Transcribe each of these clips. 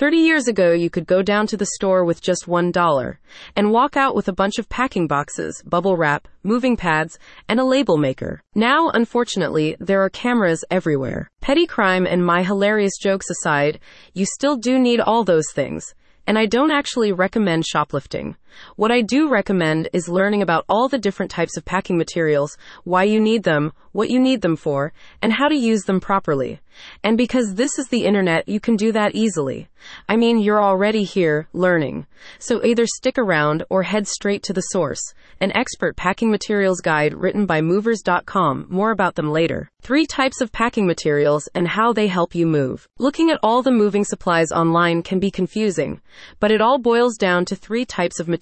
30 years ago, you could go down to the store with just $1 and walk out with a bunch of packing boxes, bubble wrap, moving pads, and a label maker. Now, unfortunately, there are cameras everywhere. Petty crime and my hilarious jokes aside, you still do need all those things. And I don't actually recommend shoplifting. What I do recommend is learning about all the different types of packing materials, why you need them, what you need them for, and how to use them properly. And because this is the internet, you can do that easily. I mean, you're already here, learning. So either stick around or head straight to the source, an expert packing materials guide written by movers.com. More about them later. Three types of packing materials and how they help you move. Looking at all the moving supplies online can be confusing, but it all boils down to three types of materials.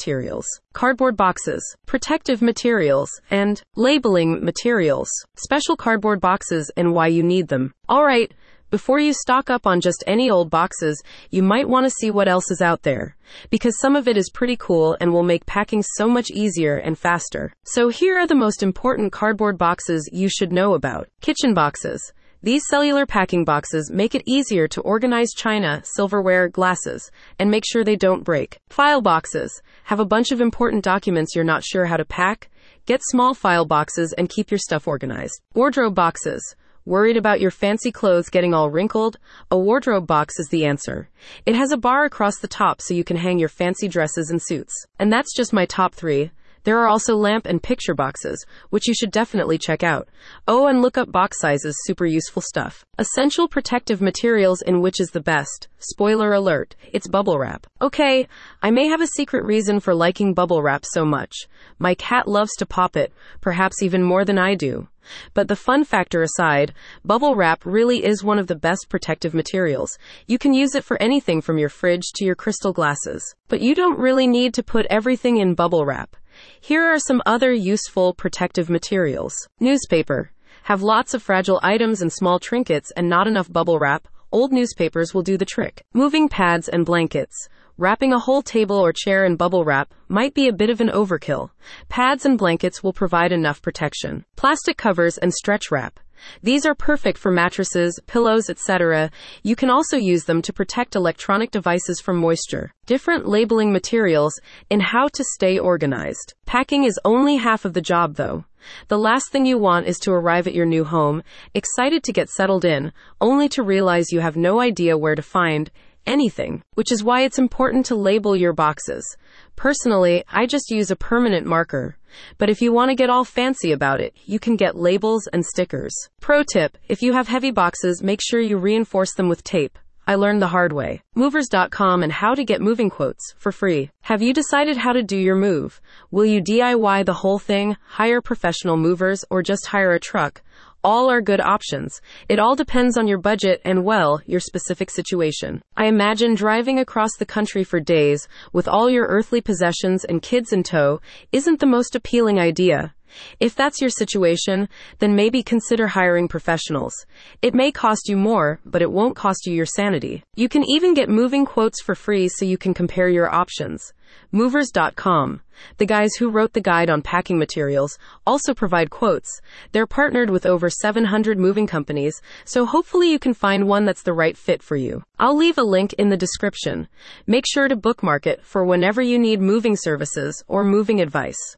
Cardboard boxes, protective materials, and labeling materials. Special cardboard boxes and why you need them. Alright, before you stock up on just any old boxes, you might want to see what else is out there. Because some of it is pretty cool and will make packing so much easier and faster. So here are the most important cardboard boxes you should know about. Kitchen boxes. These cellular packing boxes make it easier to organize china, silverware, glasses, and make sure they don't break. File boxes have a bunch of important documents you're not sure how to pack. Get small file boxes and keep your stuff organized. Wardrobe boxes. Worried about your fancy clothes getting all wrinkled? A wardrobe box is the answer. It has a bar across the top so you can hang your fancy dresses and suits. And that's just my top three. There are also lamp and picture boxes, which you should definitely check out. Oh, and look up box sizes, super useful stuff. Essential protective materials in which is the best. Spoiler alert, it's bubble wrap. Okay, I may have a secret reason for liking bubble wrap so much. My cat loves to pop it, perhaps even more than I do. But the fun factor aside, bubble wrap really is one of the best protective materials. You can use it for anything from your fridge to your crystal glasses. But you don't really need to put everything in bubble wrap. Here are some other useful protective materials. Newspaper. Have lots of fragile items and small trinkets and not enough bubble wrap. Old newspapers will do the trick. Moving pads and blankets. Wrapping a whole table or chair in bubble wrap might be a bit of an overkill. Pads and blankets will provide enough protection. Plastic covers and stretch wrap. These are perfect for mattresses, pillows, etc. You can also use them to protect electronic devices from moisture. Different labeling materials and how to stay organized. Packing is only half of the job though. The last thing you want is to arrive at your new home, excited to get settled in, only to realize you have no idea where to find anything, which is why it's important to label your boxes. Personally, I just use a permanent marker. But if you want to get all fancy about it, you can get labels and stickers. Pro tip, if you have heavy boxes, make sure you reinforce them with tape. I learned the hard way. Movers.com and how to get moving quotes for free. Have you decided how to do your move? Will you DIY the whole thing, hire professional movers, or just hire a truck? All are good options. It all depends on your budget and, well, your specific situation. I imagine driving across the country for days with all your earthly possessions and kids in tow isn't the most appealing idea. If that's your situation, then maybe consider hiring professionals. It may cost you more, but it won't cost you your sanity. You can even get moving quotes for free so you can compare your options. Movers.com. The guys who wrote the guide on packing materials also provide quotes. They're partnered with over 700 moving companies, so hopefully you can find one that's the right fit for you. I'll leave a link in the description. Make sure to bookmark it for whenever you need moving services or moving advice.